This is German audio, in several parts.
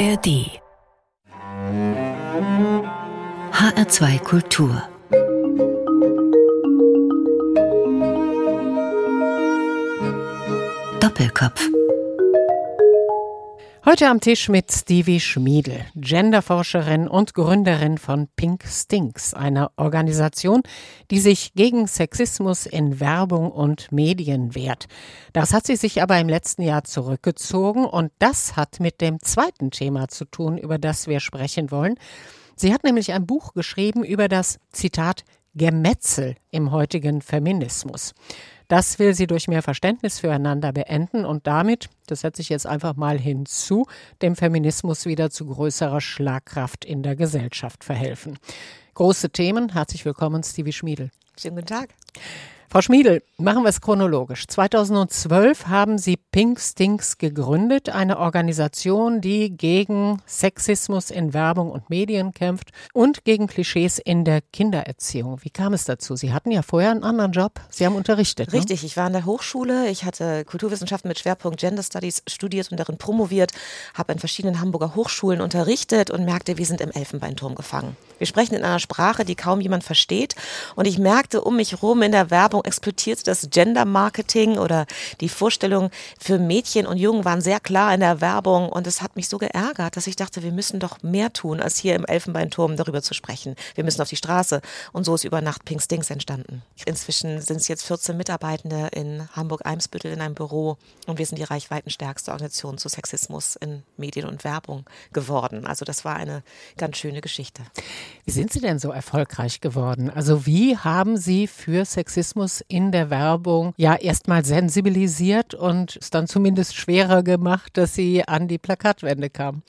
ARD HR2 Kultur. Doppelkopf Heute am Tisch mit Stevie Schmiedel, Genderforscherin und Gründerin von Pink Stinks, einer Organisation, die sich gegen Sexismus in Werbung und Medien wehrt. Das hat sie sich aber im letzten Jahr zurückgezogen und das hat mit dem zweiten Thema zu tun, über das wir sprechen wollen. Sie hat nämlich ein Buch geschrieben über das Zitat Gemetzel im heutigen Feminismus. Das will sie durch mehr Verständnis füreinander beenden und damit, das setze ich jetzt einfach mal hinzu, dem Feminismus wieder zu größerer Schlagkraft in der Gesellschaft verhelfen. Große Themen. Herzlich willkommen, Stevie Schmiedel. Schönen guten Tag. Frau Schmiedel, machen wir es chronologisch. 2012 haben Sie Pink Stinks gegründet, eine Organisation, die gegen Sexismus in Werbung und Medien kämpft und gegen Klischees in der Kindererziehung. Wie kam es dazu? Sie hatten ja vorher einen anderen Job. Sie haben unterrichtet. Ne? Richtig, ne? ich war an der Hochschule. Ich hatte Kulturwissenschaften mit Schwerpunkt Gender Studies studiert und darin promoviert, habe an verschiedenen Hamburger Hochschulen unterrichtet und merkte, wir sind im Elfenbeinturm gefangen. Wir sprechen in einer Sprache, die kaum jemand versteht. Und ich merkte um mich herum in der Werbung, explodierte das Gender Marketing oder die Vorstellung für Mädchen und Jungen waren sehr klar in der Werbung und es hat mich so geärgert, dass ich dachte, wir müssen doch mehr tun, als hier im Elfenbeinturm darüber zu sprechen. Wir müssen auf die Straße und so ist über Nacht Pink Stinks entstanden. Inzwischen sind es jetzt 14 Mitarbeitende in Hamburg-Eimsbüttel in einem Büro und wir sind die reichweitenstärkste Organisation zu Sexismus in Medien und Werbung geworden. Also das war eine ganz schöne Geschichte. Wie sind Sie denn so erfolgreich geworden? Also wie haben Sie für Sexismus Sexismus in der Werbung ja erstmal sensibilisiert und es dann zumindest schwerer gemacht, dass sie an die Plakatwände kam.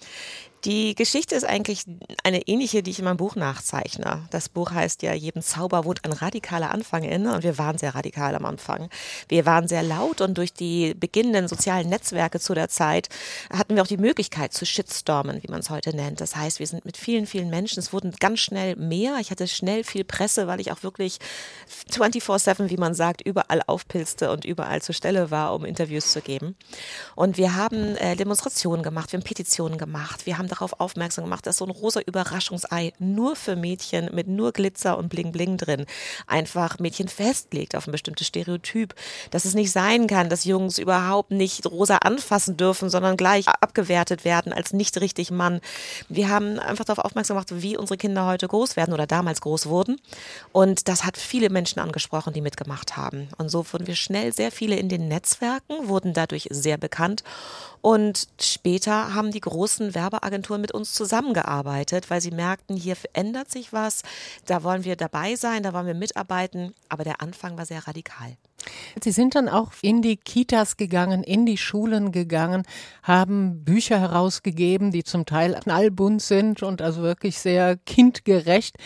Die Geschichte ist eigentlich eine ähnliche, die ich in meinem Buch nachzeichne. Das Buch heißt ja, jedem Zauber wohnt ein radikaler Anfang inne und wir waren sehr radikal am Anfang. Wir waren sehr laut und durch die beginnenden sozialen Netzwerke zu der Zeit hatten wir auch die Möglichkeit zu shitstormen, wie man es heute nennt. Das heißt, wir sind mit vielen, vielen Menschen, es wurden ganz schnell mehr. Ich hatte schnell viel Presse, weil ich auch wirklich 24-7, wie man sagt, überall aufpilzte und überall zur Stelle war, um Interviews zu geben. Und wir haben äh, Demonstrationen gemacht, wir haben Petitionen gemacht, wir haben darauf aufmerksam gemacht, dass so ein rosa Überraschungsei nur für Mädchen mit nur Glitzer und Bling Bling drin einfach Mädchen festlegt auf ein bestimmtes Stereotyp. Dass es nicht sein kann, dass Jungs überhaupt nicht rosa anfassen dürfen, sondern gleich abgewertet werden als nicht richtig Mann. Wir haben einfach darauf aufmerksam gemacht, wie unsere Kinder heute groß werden oder damals groß wurden. Und das hat viele Menschen angesprochen, die mitgemacht haben. Und so wurden wir schnell sehr viele in den Netzwerken, wurden dadurch sehr bekannt. Und später haben die großen Werbeagenturen Agenturen mit uns zusammengearbeitet, weil sie merkten, hier ändert sich was, da wollen wir dabei sein, da wollen wir mitarbeiten. Aber der Anfang war sehr radikal. Sie sind dann auch in die Kitas gegangen, in die Schulen gegangen, haben Bücher herausgegeben, die zum Teil knallbunt sind und also wirklich sehr kindgerecht.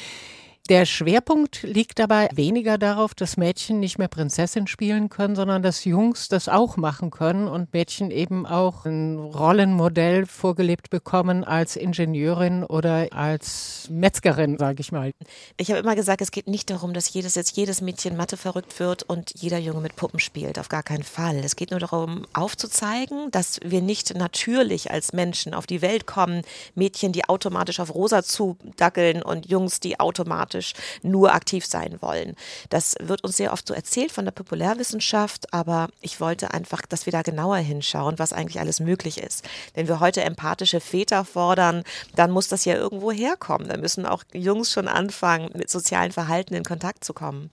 Der Schwerpunkt liegt dabei weniger darauf, dass Mädchen nicht mehr Prinzessin spielen können, sondern dass Jungs das auch machen können und Mädchen eben auch ein Rollenmodell vorgelebt bekommen als Ingenieurin oder als Metzgerin, sage ich mal. Ich habe immer gesagt, es geht nicht darum, dass jedes jetzt jedes Mädchen Mathe verrückt wird und jeder Junge mit Puppen spielt, auf gar keinen Fall. Es geht nur darum, aufzuzeigen, dass wir nicht natürlich als Menschen auf die Welt kommen, Mädchen, die automatisch auf rosa zudackeln und Jungs, die automatisch thematisch nur aktiv sein wollen. Das wird uns sehr oft so erzählt von der Populärwissenschaft, aber ich wollte einfach, dass wir da genauer hinschauen, was eigentlich alles möglich ist. Wenn wir heute empathische Väter fordern, dann muss das ja irgendwo herkommen. Da müssen auch Jungs schon anfangen, mit sozialen Verhalten in Kontakt zu kommen.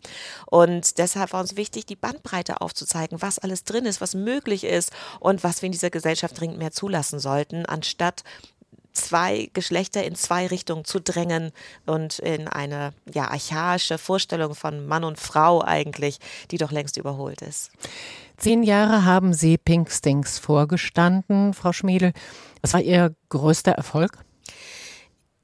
Und deshalb war uns wichtig, die Bandbreite aufzuzeigen, was alles drin ist, was möglich ist und was wir in dieser Gesellschaft dringend mehr zulassen sollten, anstatt zwei Geschlechter in zwei Richtungen zu drängen und in eine ja, archaische Vorstellung von Mann und Frau eigentlich, die doch längst überholt ist. Zehn Jahre haben Sie Pink Stinks vorgestanden, Frau Schmiedel. Was war Ihr größter Erfolg?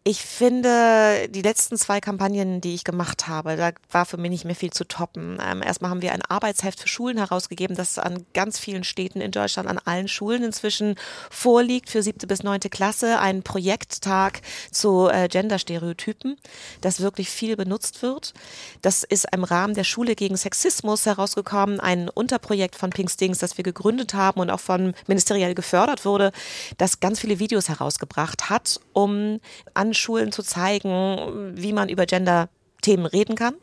Ich finde, die letzten zwei Kampagnen, die ich gemacht habe, da war für mich nicht mehr viel zu toppen. Ähm, erstmal haben wir ein Arbeitsheft für Schulen herausgegeben, das an ganz vielen Städten in Deutschland, an allen Schulen inzwischen vorliegt für siebte bis neunte Klasse. Ein Projekttag zu äh, Genderstereotypen, das wirklich viel benutzt wird. Das ist im Rahmen der Schule gegen Sexismus herausgekommen, ein Unterprojekt von Pink Stings, das wir gegründet haben und auch von ministeriell gefördert wurde, das ganz viele Videos herausgebracht hat, um an Schulen zu zeigen, wie man über Gender Themen reden kann.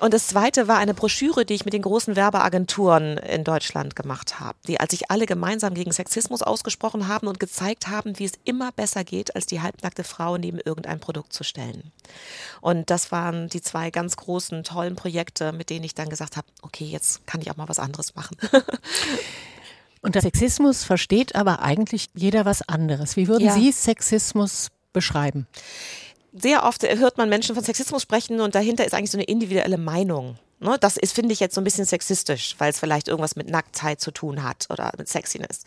Und das zweite war eine Broschüre, die ich mit den großen Werbeagenturen in Deutschland gemacht habe, die als sich alle gemeinsam gegen Sexismus ausgesprochen haben und gezeigt haben, wie es immer besser geht, als die halbnackte Frau neben irgendein Produkt zu stellen. Und das waren die zwei ganz großen, tollen Projekte, mit denen ich dann gesagt habe, okay, jetzt kann ich auch mal was anderes machen. Unter Sexismus versteht aber eigentlich jeder was anderes. Wie würden ja. Sie Sexismus beschreiben? Sehr oft hört man Menschen von Sexismus sprechen und dahinter ist eigentlich so eine individuelle Meinung. Ne, das ist, finde ich, jetzt so ein bisschen sexistisch, weil es vielleicht irgendwas mit Nacktheit zu tun hat oder mit Sexiness.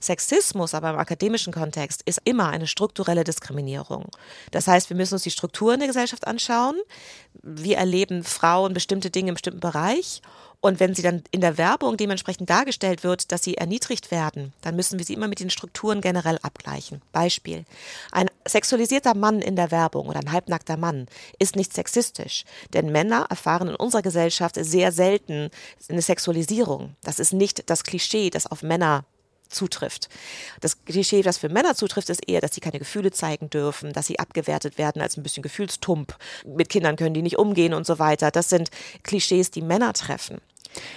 Sexismus aber im akademischen Kontext ist immer eine strukturelle Diskriminierung. Das heißt, wir müssen uns die Strukturen der Gesellschaft anschauen. Wie erleben Frauen bestimmte Dinge im bestimmten Bereich und wenn sie dann in der Werbung dementsprechend dargestellt wird, dass sie erniedrigt werden, dann müssen wir sie immer mit den Strukturen generell abgleichen. Beispiel. Ein sexualisierter Mann in der Werbung oder ein halbnackter Mann ist nicht sexistisch, denn Männer erfahren in unserer Gesellschaft sehr selten eine Sexualisierung. Das ist nicht das Klischee, das auf Männer zutrifft. Das Klischee, das für Männer zutrifft, ist eher, dass sie keine Gefühle zeigen dürfen, dass sie abgewertet werden als ein bisschen gefühlstump. Mit Kindern können die nicht umgehen und so weiter. Das sind Klischees, die Männer treffen.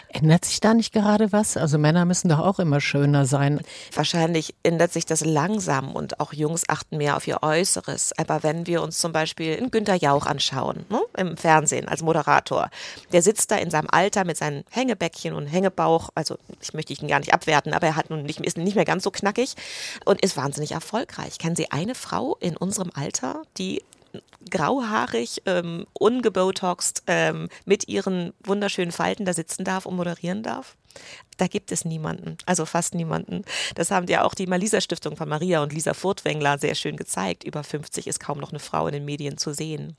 Ändert sich da nicht gerade was? Also Männer müssen doch auch immer schöner sein. Wahrscheinlich ändert sich das langsam und auch Jungs achten mehr auf ihr Äußeres. Aber wenn wir uns zum Beispiel in Günter Jauch anschauen, ne, im Fernsehen als Moderator, der sitzt da in seinem Alter mit seinen Hängebäckchen und Hängebauch, also ich möchte ihn gar nicht abwerten, aber er hat nun nicht, ist nicht mehr ganz so knackig und ist wahnsinnig erfolgreich. Kennen Sie eine Frau in unserem Alter, die grauhaarig, ähm, ungebotoxt, ähm, mit ihren wunderschönen Falten da sitzen darf und moderieren darf? Da gibt es niemanden, also fast niemanden. Das haben ja auch die Malisa Stiftung von Maria und Lisa Furtwängler sehr schön gezeigt. Über 50 ist kaum noch eine Frau in den Medien zu sehen.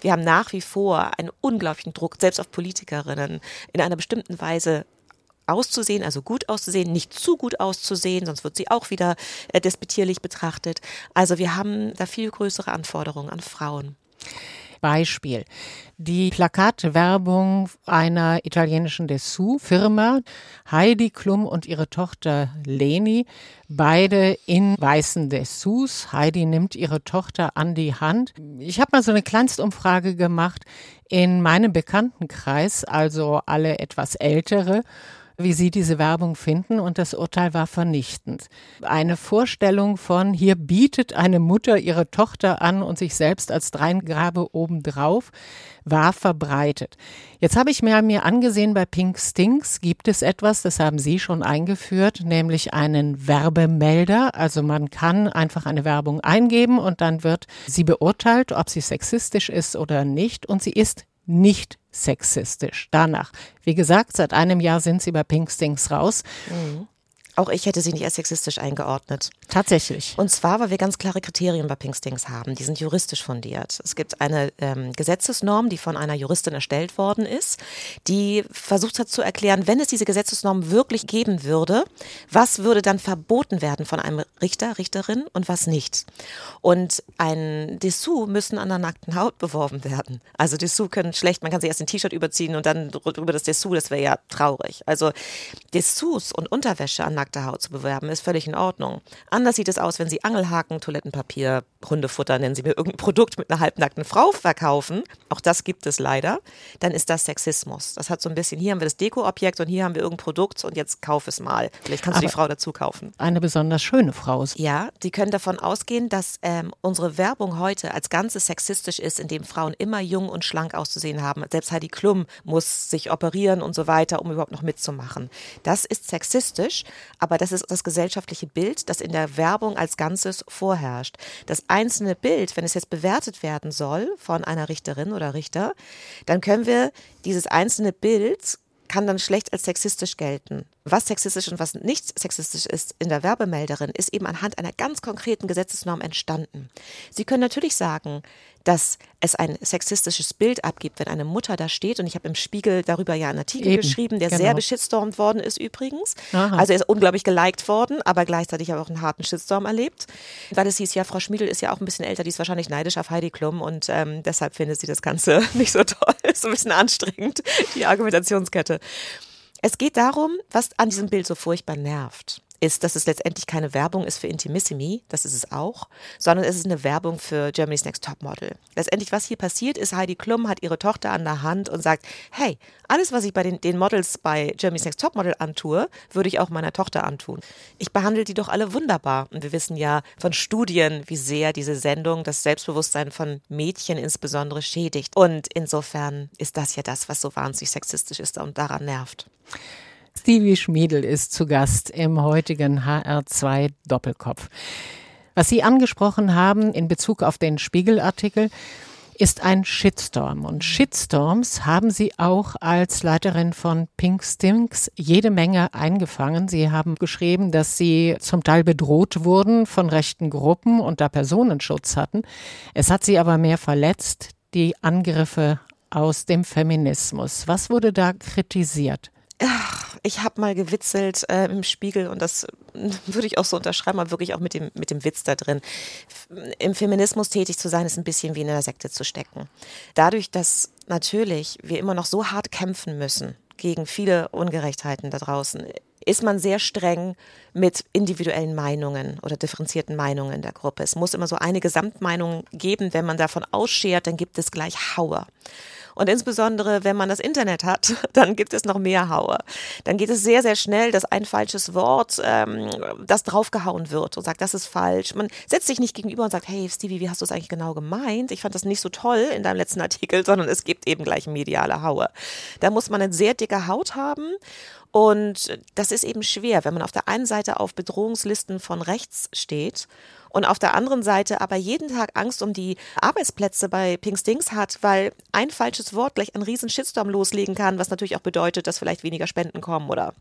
Wir haben nach wie vor einen unglaublichen Druck, selbst auf Politikerinnen, in einer bestimmten Weise auszusehen, also gut auszusehen, nicht zu gut auszusehen, sonst wird sie auch wieder äh, despektierlich betrachtet. Also wir haben da viel größere Anforderungen an Frauen. Beispiel. Die Plakatwerbung einer italienischen Dessous-Firma, Heidi Klum und ihre Tochter Leni, beide in weißen Dessous. Heidi nimmt ihre Tochter an die Hand. Ich habe mal so eine Kleinstumfrage gemacht in meinem Bekanntenkreis, also alle etwas ältere wie Sie diese Werbung finden und das Urteil war vernichtend. Eine Vorstellung von, hier bietet eine Mutter ihre Tochter an und sich selbst als Dreingabe obendrauf, war verbreitet. Jetzt habe ich mir, mir angesehen, bei Pink Stinks gibt es etwas, das haben Sie schon eingeführt, nämlich einen Werbemelder. Also man kann einfach eine Werbung eingeben und dann wird sie beurteilt, ob sie sexistisch ist oder nicht. Und sie ist nicht sexistisch. Danach. Wie gesagt, seit einem Jahr sind sie bei Pinkstings raus. Mhm. Auch ich hätte sie nicht als sexistisch eingeordnet. Tatsächlich. Und zwar, weil wir ganz klare Kriterien bei Pinkstings haben. Die sind juristisch fundiert. Es gibt eine ähm, Gesetzesnorm, die von einer Juristin erstellt worden ist, die versucht hat zu erklären, wenn es diese Gesetzesnorm wirklich geben würde, was würde dann verboten werden von einem Richter, Richterin und was nicht. Und ein Dessous müssen an der nackten Haut beworben werden. Also Dessous können schlecht, man kann sich erst ein T-Shirt überziehen und dann über das Dessous, das wäre ja traurig. Also Dessous und Unterwäsche an nackten nackte Haut zu bewerben, ist völlig in Ordnung. Anders sieht es aus, wenn Sie Angelhaken, Toilettenpapier, Hundefutter, nennen Sie mir irgendein Produkt mit einer halbnackten Frau verkaufen. Auch das gibt es leider. Dann ist das Sexismus. Das hat so ein bisschen, hier haben wir das Dekoobjekt und hier haben wir irgendein Produkt und jetzt kauf es mal. Vielleicht kannst Aber du die Frau dazu kaufen. Eine besonders schöne Frau. Ja, Sie können davon ausgehen, dass ähm, unsere Werbung heute als Ganzes sexistisch ist, indem Frauen immer jung und schlank auszusehen haben. Selbst Heidi Klum muss sich operieren und so weiter, um überhaupt noch mitzumachen. Das ist sexistisch, aber das ist das gesellschaftliche Bild, das in der Werbung als Ganzes vorherrscht. Das einzelne Bild, wenn es jetzt bewertet werden soll von einer Richterin oder Richter, dann können wir dieses einzelne Bild kann dann schlecht als sexistisch gelten, was sexistisch und was nicht sexistisch ist in der Werbemelderin, ist eben anhand einer ganz konkreten Gesetzesnorm entstanden. Sie können natürlich sagen, dass es ein sexistisches Bild abgibt, wenn eine Mutter da steht. Und ich habe im Spiegel darüber ja einen Artikel Eben, geschrieben, der genau. sehr beschitstormt worden ist übrigens. Aha. Also er ist unglaublich geliked worden, aber gleichzeitig habe ich auch einen harten Shitstorm erlebt. Weil es hieß, ja, Frau Schmiedel ist ja auch ein bisschen älter, die ist wahrscheinlich neidisch auf Heidi Klum und ähm, deshalb findet sie das Ganze nicht so toll. ist ein bisschen anstrengend, die Argumentationskette. Es geht darum, was an diesem Bild so furchtbar nervt ist, dass es letztendlich keine Werbung ist für Intimissimi, das ist es auch, sondern es ist eine Werbung für Germany's Next Topmodel. Letztendlich, was hier passiert, ist, Heidi Klum hat ihre Tochter an der Hand und sagt, hey, alles, was ich bei den, den Models bei Germany's Next Topmodel antue, würde ich auch meiner Tochter antun. Ich behandle die doch alle wunderbar. Und wir wissen ja von Studien, wie sehr diese Sendung das Selbstbewusstsein von Mädchen insbesondere schädigt. Und insofern ist das ja das, was so wahnsinnig sexistisch ist und daran nervt. Stevie Schmiedel ist zu Gast im heutigen HR2 Doppelkopf. Was Sie angesprochen haben in Bezug auf den Spiegelartikel, ist ein Shitstorm. Und Shitstorms haben Sie auch als Leiterin von Pink Stinks jede Menge eingefangen. Sie haben geschrieben, dass Sie zum Teil bedroht wurden von rechten Gruppen und da Personenschutz hatten. Es hat Sie aber mehr verletzt, die Angriffe aus dem Feminismus. Was wurde da kritisiert? Ach, ich habe mal gewitzelt äh, im Spiegel und das würde ich auch so unterschreiben, aber wirklich auch mit dem, mit dem Witz da drin. Im Feminismus tätig zu sein, ist ein bisschen wie in einer Sekte zu stecken. Dadurch, dass natürlich wir immer noch so hart kämpfen müssen gegen viele Ungerechtheiten da draußen, ist man sehr streng mit individuellen Meinungen oder differenzierten Meinungen der Gruppe. Es muss immer so eine Gesamtmeinung geben. Wenn man davon ausschert, dann gibt es gleich Hauer. Und insbesondere, wenn man das Internet hat, dann gibt es noch mehr Hauer. Dann geht es sehr, sehr schnell, dass ein falsches Wort, ähm, das draufgehauen wird und sagt, das ist falsch. Man setzt sich nicht gegenüber und sagt, hey Stevie, wie hast du es eigentlich genau gemeint? Ich fand das nicht so toll in deinem letzten Artikel, sondern es gibt eben gleich mediale Hauer. Da muss man eine sehr dicke Haut haben und das ist eben schwer, wenn man auf der einen Seite auf Bedrohungslisten von rechts steht und auf der anderen Seite aber jeden Tag Angst um die Arbeitsplätze bei Pink Stings hat, weil ein falsches Wort gleich einen riesen Shitstorm loslegen kann, was natürlich auch bedeutet, dass vielleicht weniger Spenden kommen oder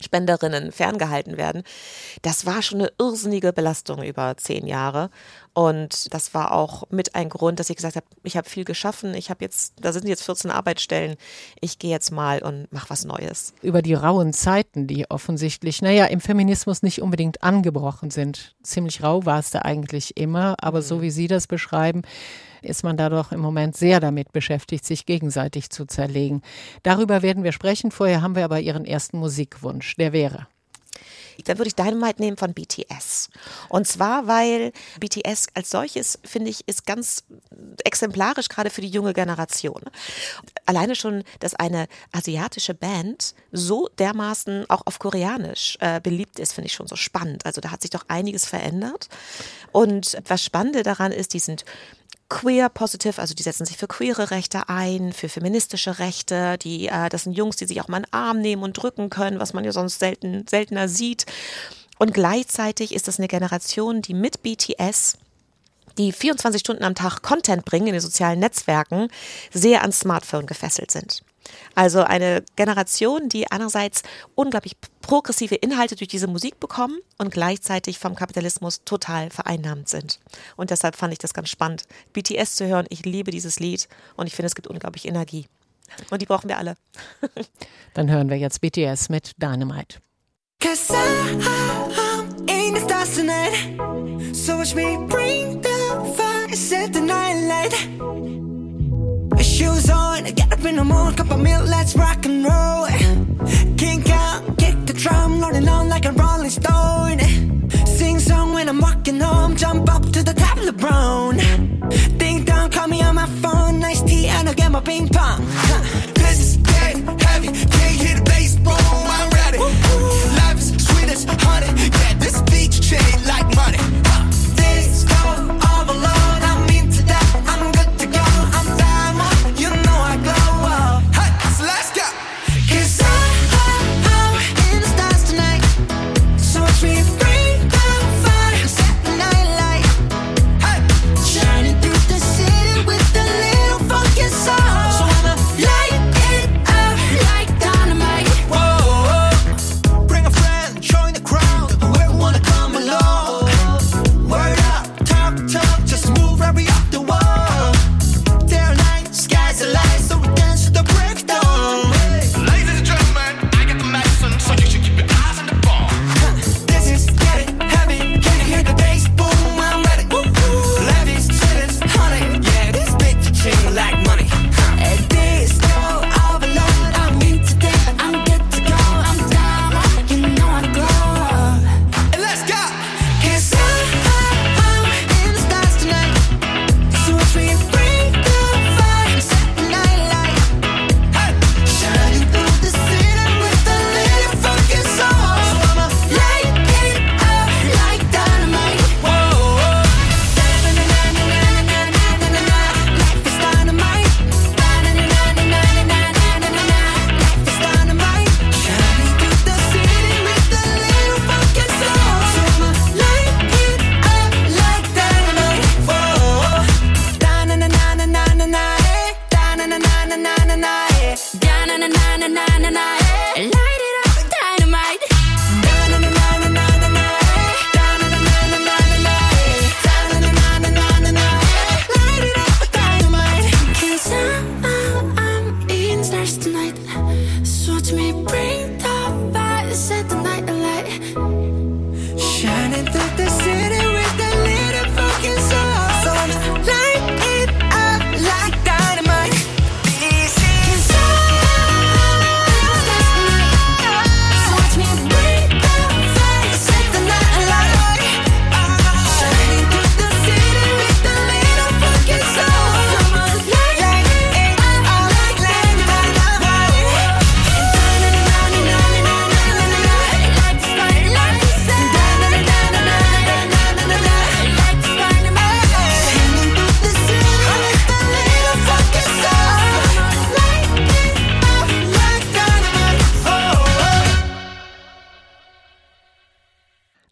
Spenderinnen ferngehalten werden. Das war schon eine irrsinnige Belastung über zehn Jahre. Und das war auch mit ein Grund, dass ich gesagt habe, ich habe viel geschaffen, ich habe jetzt, da sind jetzt 14 Arbeitsstellen, ich gehe jetzt mal und mache was Neues. Über die rauen Zeiten, die offensichtlich, naja, im Feminismus nicht unbedingt angebrochen sind. Ziemlich rau war es da eigentlich immer, aber mhm. so wie Sie das beschreiben, ist man da doch im Moment sehr damit beschäftigt, sich gegenseitig zu zerlegen. Darüber werden wir sprechen. Vorher haben wir aber Ihren ersten Musikwunsch. Der wäre. Dann würde ich Dynamite nehmen von BTS. Und zwar, weil BTS als solches, finde ich, ist ganz exemplarisch gerade für die junge Generation. Alleine schon, dass eine asiatische Band so dermaßen auch auf Koreanisch äh, beliebt ist, finde ich schon so spannend. Also da hat sich doch einiges verändert. Und was Spannende daran ist, die sind queer positive, also die setzen sich für queere Rechte ein, für feministische Rechte, die, äh, das sind Jungs, die sich auch mal einen Arm nehmen und drücken können, was man ja sonst selten, seltener sieht. Und gleichzeitig ist das eine Generation, die mit BTS die 24 Stunden am Tag Content bringen in den sozialen Netzwerken, sehr ans Smartphone gefesselt sind. Also eine Generation, die einerseits unglaublich progressive Inhalte durch diese Musik bekommen und gleichzeitig vom Kapitalismus total vereinnahmt sind. Und deshalb fand ich das ganz spannend, BTS zu hören. Ich liebe dieses Lied und ich finde, es gibt unglaublich Energie. Und die brauchen wir alle. Dann hören wir jetzt BTS mit Dynamite. Cause I'm in the stars tonight So watch me bring the fire, set the night light Shoes on, get up in the morning, cup of milk, let's rock and roll. Kink out, drum, rolling on like a rolling stone. Sing song when I'm walking home, jump up to the top of the brown. Ding dong, call me on my phone, nice tea, and I'll get my ping pong. This is dead heavy, can't hit the bass, boom, I'm ready. Life is sweet as honey, yeah, this beach chain like money.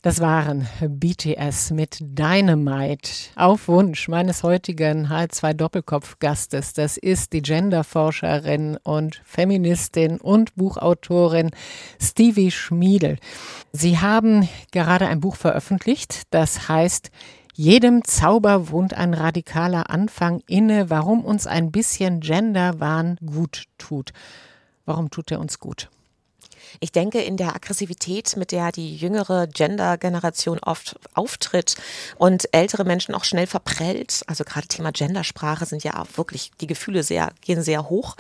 Das waren BTS mit Dynamite auf Wunsch meines heutigen H2 Doppelkopf-Gastes. Das ist die Genderforscherin und Feministin und Buchautorin Stevie Schmiedel. Sie haben gerade ein Buch veröffentlicht, das heißt jedem Zauber wohnt ein radikaler Anfang inne, warum uns ein bisschen Genderwahn gut tut. Warum tut er uns gut? Ich denke, in der Aggressivität, mit der die jüngere Gender-Generation oft auftritt und ältere Menschen auch schnell verprellt, also gerade Thema Gendersprache sind ja wirklich, die Gefühle sehr, gehen sehr hoch,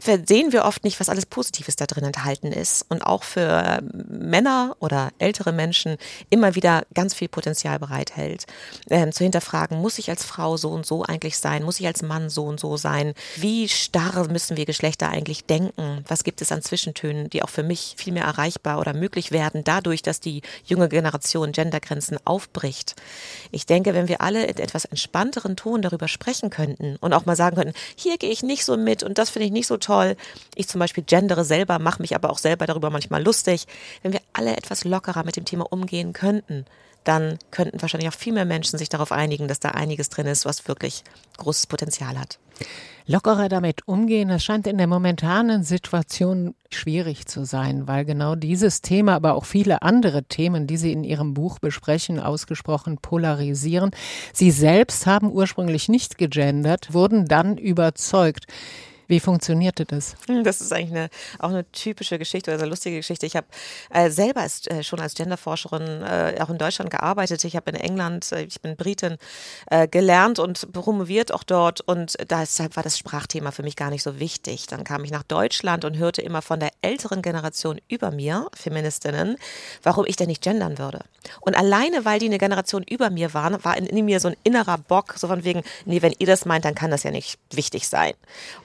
sehen wir oft nicht, was alles Positives da drin enthalten ist und auch für Männer oder ältere Menschen immer wieder ganz viel Potenzial bereithält. Ähm, zu hinterfragen, muss ich als Frau so und so eigentlich sein? Muss ich als Mann so und so sein? Wie starr müssen wir Geschlechter eigentlich denken? Was gibt es an Zwischentönen, die auch für mich viel mehr erreichbar oder möglich werden, dadurch, dass die junge Generation Gendergrenzen aufbricht. Ich denke, wenn wir alle in etwas entspannteren Ton darüber sprechen könnten und auch mal sagen könnten, hier gehe ich nicht so mit und das finde ich nicht so toll. Ich zum Beispiel gendere selber, mache mich aber auch selber darüber manchmal lustig. Wenn wir alle etwas lockerer mit dem Thema umgehen könnten, dann könnten wahrscheinlich auch viel mehr Menschen sich darauf einigen, dass da einiges drin ist, was wirklich großes Potenzial hat lockerer damit umgehen. Das scheint in der momentanen Situation schwierig zu sein, weil genau dieses Thema, aber auch viele andere Themen, die Sie in Ihrem Buch besprechen, ausgesprochen polarisieren. Sie selbst haben ursprünglich nicht gegendert, wurden dann überzeugt. Wie funktionierte das? Hm, das ist eigentlich eine, auch eine typische Geschichte oder eine lustige Geschichte. Ich habe äh, selber als, äh, schon als Genderforscherin äh, auch in Deutschland gearbeitet. Ich habe in England, äh, ich bin Britin, äh, gelernt und promoviert auch dort und deshalb war das Sprachthema für mich gar nicht so wichtig. Dann kam ich nach Deutschland und hörte immer von der älteren Generation über mir, Feministinnen, warum ich denn nicht gendern würde. Und alleine, weil die eine Generation über mir waren, war in, in mir so ein innerer Bock, so von wegen, nee, wenn ihr das meint, dann kann das ja nicht wichtig sein.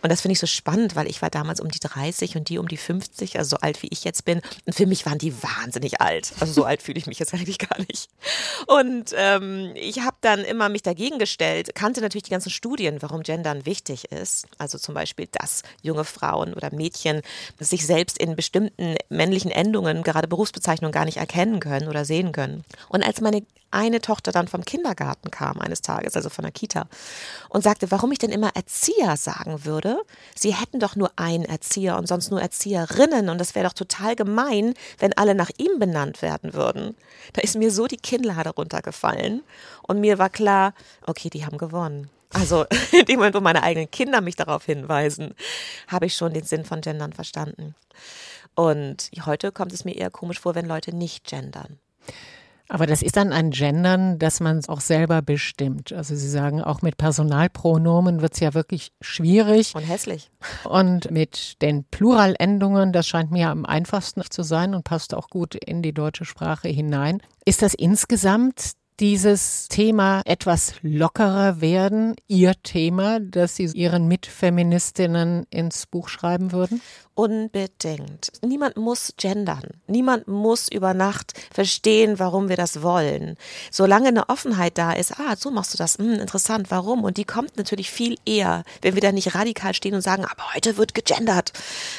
Und das finde finde ich so spannend, weil ich war damals um die 30 und die um die 50, also so alt wie ich jetzt bin. Und für mich waren die wahnsinnig alt. Also so alt fühle ich mich jetzt eigentlich gar nicht. Und ähm, ich habe dann immer mich dagegen gestellt, kannte natürlich die ganzen Studien, warum Gendern wichtig ist. Also zum Beispiel, dass junge Frauen oder Mädchen sich selbst in bestimmten männlichen Endungen, gerade Berufsbezeichnungen, gar nicht erkennen können oder sehen können. Und als meine eine Tochter dann vom Kindergarten kam eines Tages, also von der Kita, und sagte, warum ich denn immer Erzieher sagen würde. Sie hätten doch nur einen Erzieher und sonst nur Erzieherinnen und das wäre doch total gemein, wenn alle nach ihm benannt werden würden. Da ist mir so die Kinnlade runtergefallen und mir war klar, okay, die haben gewonnen. Also in dem Moment, wo meine eigenen Kinder mich darauf hinweisen, habe ich schon den Sinn von Gendern verstanden. Und heute kommt es mir eher komisch vor, wenn Leute nicht gendern. Aber das ist dann ein Gendern, das man auch selber bestimmt. Also Sie sagen, auch mit Personalpronomen wird es ja wirklich schwierig. Und hässlich. Und mit den Pluralendungen, das scheint mir am einfachsten zu sein und passt auch gut in die deutsche Sprache hinein. Ist das insgesamt dieses Thema etwas lockerer werden, Ihr Thema, dass Sie Ihren Mitfeministinnen ins Buch schreiben würden? Unbedingt. Niemand muss gendern. Niemand muss über Nacht verstehen, warum wir das wollen. Solange eine Offenheit da ist, ah, so machst du das, hm, interessant, warum? Und die kommt natürlich viel eher, wenn wir da nicht radikal stehen und sagen, aber heute wird gegendert.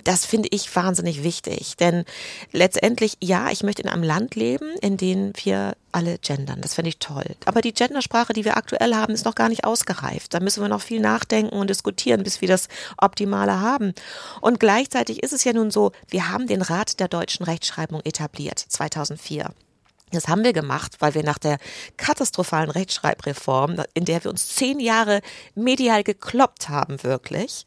Das finde ich wahnsinnig wichtig. Denn letztendlich, ja, ich möchte in einem Land leben, in dem wir alle gendern. Das finde ich toll. Aber die Gendersprache, die wir aktuell haben, ist noch gar nicht ausgereift. Da müssen wir noch viel nachdenken und diskutieren, bis wir das Optimale haben. Und gleichzeitig ist es ja nun so, wir haben den Rat der deutschen Rechtschreibung etabliert, 2004. Das haben wir gemacht, weil wir nach der katastrophalen Rechtschreibreform, in der wir uns zehn Jahre medial gekloppt haben, wirklich,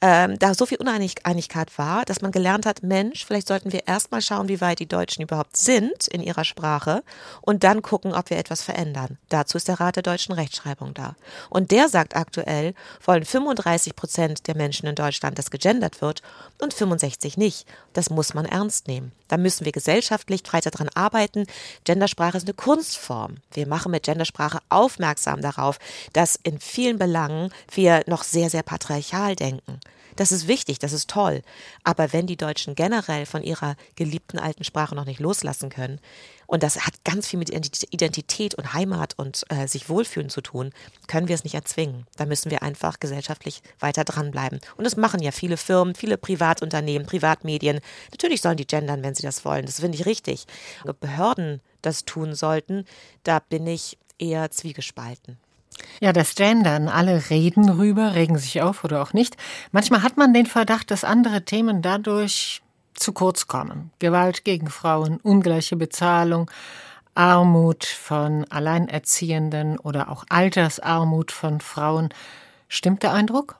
ähm, da so viel Uneinigkeit war, dass man gelernt hat, Mensch, vielleicht sollten wir erstmal schauen, wie weit die Deutschen überhaupt sind in ihrer Sprache und dann gucken, ob wir etwas verändern. Dazu ist der Rat der deutschen Rechtschreibung da. Und der sagt aktuell, wollen 35 Prozent der Menschen in Deutschland, dass gegendert wird und 65 nicht. Das muss man ernst nehmen. Da müssen wir gesellschaftlich weiter dran arbeiten. Gendersprache ist eine Kunstform. Wir machen mit Gendersprache aufmerksam darauf, dass in vielen Belangen wir noch sehr, sehr patriarchal denken. Das ist wichtig, das ist toll. Aber wenn die Deutschen generell von ihrer geliebten alten Sprache noch nicht loslassen können, und das hat ganz viel mit Identität und Heimat und äh, sich wohlfühlen zu tun, können wir es nicht erzwingen. Da müssen wir einfach gesellschaftlich weiter dranbleiben. Und das machen ja viele Firmen, viele Privatunternehmen, Privatmedien. Natürlich sollen die gendern, wenn sie das wollen. Das finde ich richtig. Behörden das tun sollten, da bin ich eher zwiegespalten. Ja, das Gendern, alle reden rüber, regen sich auf oder auch nicht. Manchmal hat man den Verdacht, dass andere Themen dadurch zu kurz kommen. Gewalt gegen Frauen, ungleiche Bezahlung, Armut von Alleinerziehenden oder auch Altersarmut von Frauen. Stimmt der Eindruck?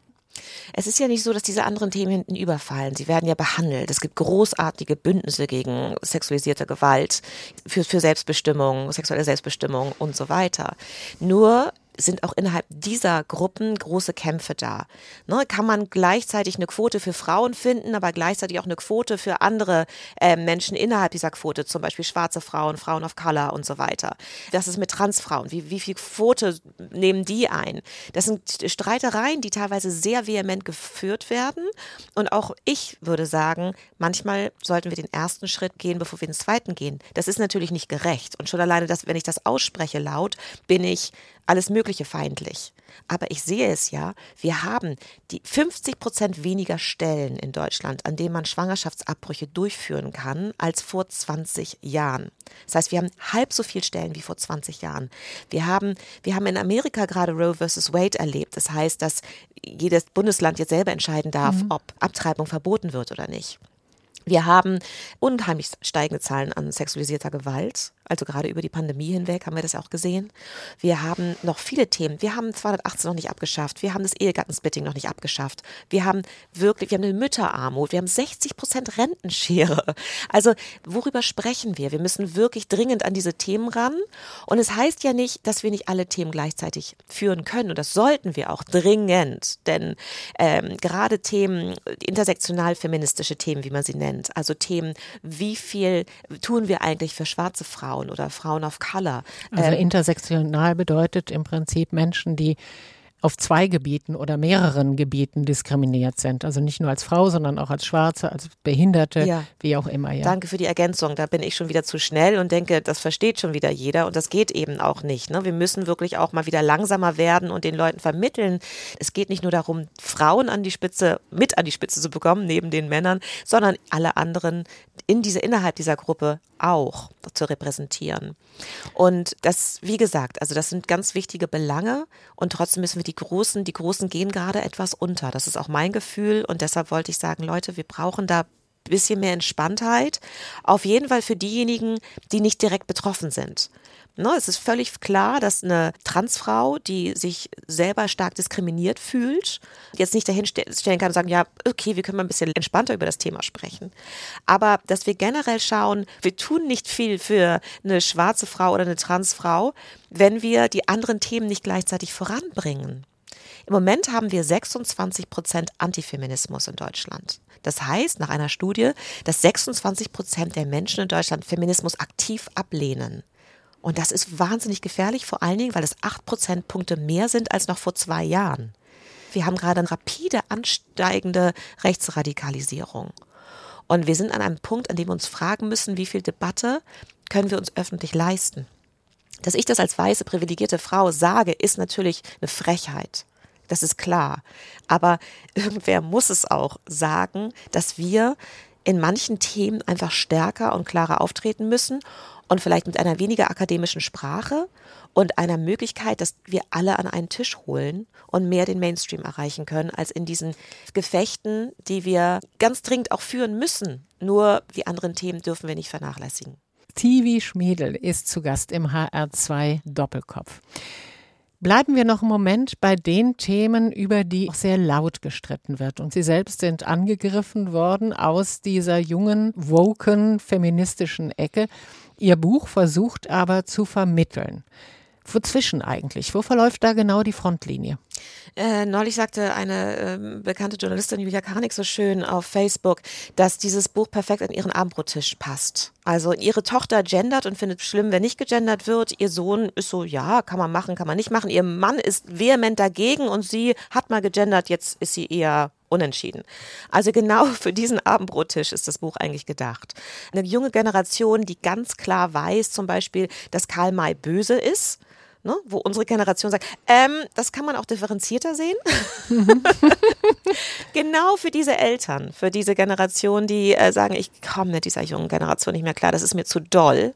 Es ist ja nicht so, dass diese anderen Themen hinten überfallen. Sie werden ja behandelt. Es gibt großartige Bündnisse gegen sexualisierte Gewalt, für, für Selbstbestimmung, sexuelle Selbstbestimmung und so weiter. Nur sind auch innerhalb dieser Gruppen große Kämpfe da. Ne, kann man gleichzeitig eine Quote für Frauen finden, aber gleichzeitig auch eine Quote für andere äh, Menschen innerhalb dieser Quote, zum Beispiel schwarze Frauen, Frauen of Color und so weiter. Das ist mit Transfrauen. Wie, wie viel Quote nehmen die ein? Das sind Streitereien, die teilweise sehr vehement geführt werden. Und auch ich würde sagen, manchmal sollten wir den ersten Schritt gehen, bevor wir den zweiten gehen. Das ist natürlich nicht gerecht. Und schon alleine, dass, wenn ich das ausspreche laut, bin ich alles Mögliche feindlich. Aber ich sehe es ja, wir haben die 50 Prozent weniger Stellen in Deutschland, an denen man Schwangerschaftsabbrüche durchführen kann, als vor 20 Jahren. Das heißt, wir haben halb so viele Stellen wie vor 20 Jahren. Wir haben, wir haben in Amerika gerade Roe versus Wade erlebt. Das heißt, dass jedes Bundesland jetzt selber entscheiden darf, mhm. ob Abtreibung verboten wird oder nicht. Wir haben unheimlich steigende Zahlen an sexualisierter Gewalt. Also gerade über die Pandemie hinweg haben wir das auch gesehen. Wir haben noch viele Themen. Wir haben 218 noch nicht abgeschafft. Wir haben das Ehegattensplitting noch nicht abgeschafft. Wir haben wirklich, wir haben eine Mütterarmut. Wir haben 60 Prozent Rentenschere. Also worüber sprechen wir? Wir müssen wirklich dringend an diese Themen ran. Und es heißt ja nicht, dass wir nicht alle Themen gleichzeitig führen können. Und das sollten wir auch dringend. Denn ähm, gerade Themen, intersektional feministische Themen, wie man sie nennt, also Themen, wie viel tun wir eigentlich für schwarze Frauen? Frauen oder Frauen of Color. Also ähm, intersektional bedeutet im Prinzip Menschen, die auf zwei Gebieten oder mehreren Gebieten diskriminiert sind. Also nicht nur als Frau, sondern auch als Schwarze, als Behinderte, ja. wie auch immer. Ja. Danke für die Ergänzung. Da bin ich schon wieder zu schnell und denke, das versteht schon wieder jeder und das geht eben auch nicht. Ne? Wir müssen wirklich auch mal wieder langsamer werden und den Leuten vermitteln. Es geht nicht nur darum, Frauen an die Spitze, mit an die Spitze zu bekommen, neben den Männern, sondern alle anderen in diese, innerhalb dieser Gruppe auch zu repräsentieren. Und das, wie gesagt, also das sind ganz wichtige Belange und trotzdem müssen wir die Großen, die Großen gehen gerade etwas unter. Das ist auch mein Gefühl und deshalb wollte ich sagen, Leute, wir brauchen da ein bisschen mehr Entspanntheit. Auf jeden Fall für diejenigen, die nicht direkt betroffen sind. Ne, es ist völlig klar, dass eine Transfrau, die sich selber stark diskriminiert fühlt, jetzt nicht dahin stellen kann und sagen, ja, okay, wir können mal ein bisschen entspannter über das Thema sprechen. Aber dass wir generell schauen, wir tun nicht viel für eine schwarze Frau oder eine Transfrau, wenn wir die anderen Themen nicht gleichzeitig voranbringen. Im Moment haben wir 26 Prozent Antifeminismus in Deutschland. Das heißt, nach einer Studie, dass 26 Prozent der Menschen in Deutschland Feminismus aktiv ablehnen. Und das ist wahnsinnig gefährlich, vor allen Dingen, weil es acht Prozentpunkte mehr sind als noch vor zwei Jahren. Wir haben gerade eine rapide ansteigende Rechtsradikalisierung. Und wir sind an einem Punkt, an dem wir uns fragen müssen, wie viel Debatte können wir uns öffentlich leisten. Dass ich das als weiße, privilegierte Frau sage, ist natürlich eine Frechheit. Das ist klar. Aber irgendwer muss es auch sagen, dass wir in manchen Themen einfach stärker und klarer auftreten müssen und vielleicht mit einer weniger akademischen Sprache und einer Möglichkeit, dass wir alle an einen Tisch holen und mehr den Mainstream erreichen können, als in diesen Gefechten, die wir ganz dringend auch führen müssen. Nur die anderen Themen dürfen wir nicht vernachlässigen. Tivi Schmiedel ist zu Gast im HR2 Doppelkopf. Bleiben wir noch einen Moment bei den Themen, über die auch sehr laut gestritten wird. Und Sie selbst sind angegriffen worden aus dieser jungen, woken, feministischen Ecke. Ihr Buch versucht aber zu vermitteln. Wozwischen eigentlich? Wo verläuft da genau die Frontlinie? Äh, neulich sagte eine äh, bekannte Journalistin Julia Karnik so schön auf Facebook, dass dieses Buch perfekt an ihren Abendbrottisch passt. Also ihre Tochter gendert und findet schlimm, wenn nicht gegendert wird. Ihr Sohn ist so, ja, kann man machen, kann man nicht machen. Ihr Mann ist vehement dagegen und sie hat mal gegendert, jetzt ist sie eher unentschieden. Also genau für diesen Abendbrottisch ist das Buch eigentlich gedacht. Eine junge Generation, die ganz klar weiß zum Beispiel, dass Karl May böse ist ne, wo unsere Generation sagt, ähm, das kann man auch differenzierter sehen. genau für diese Eltern, für diese Generation, die äh, sagen, ich komme mit dieser jungen Generation nicht mehr klar, das ist mir zu doll.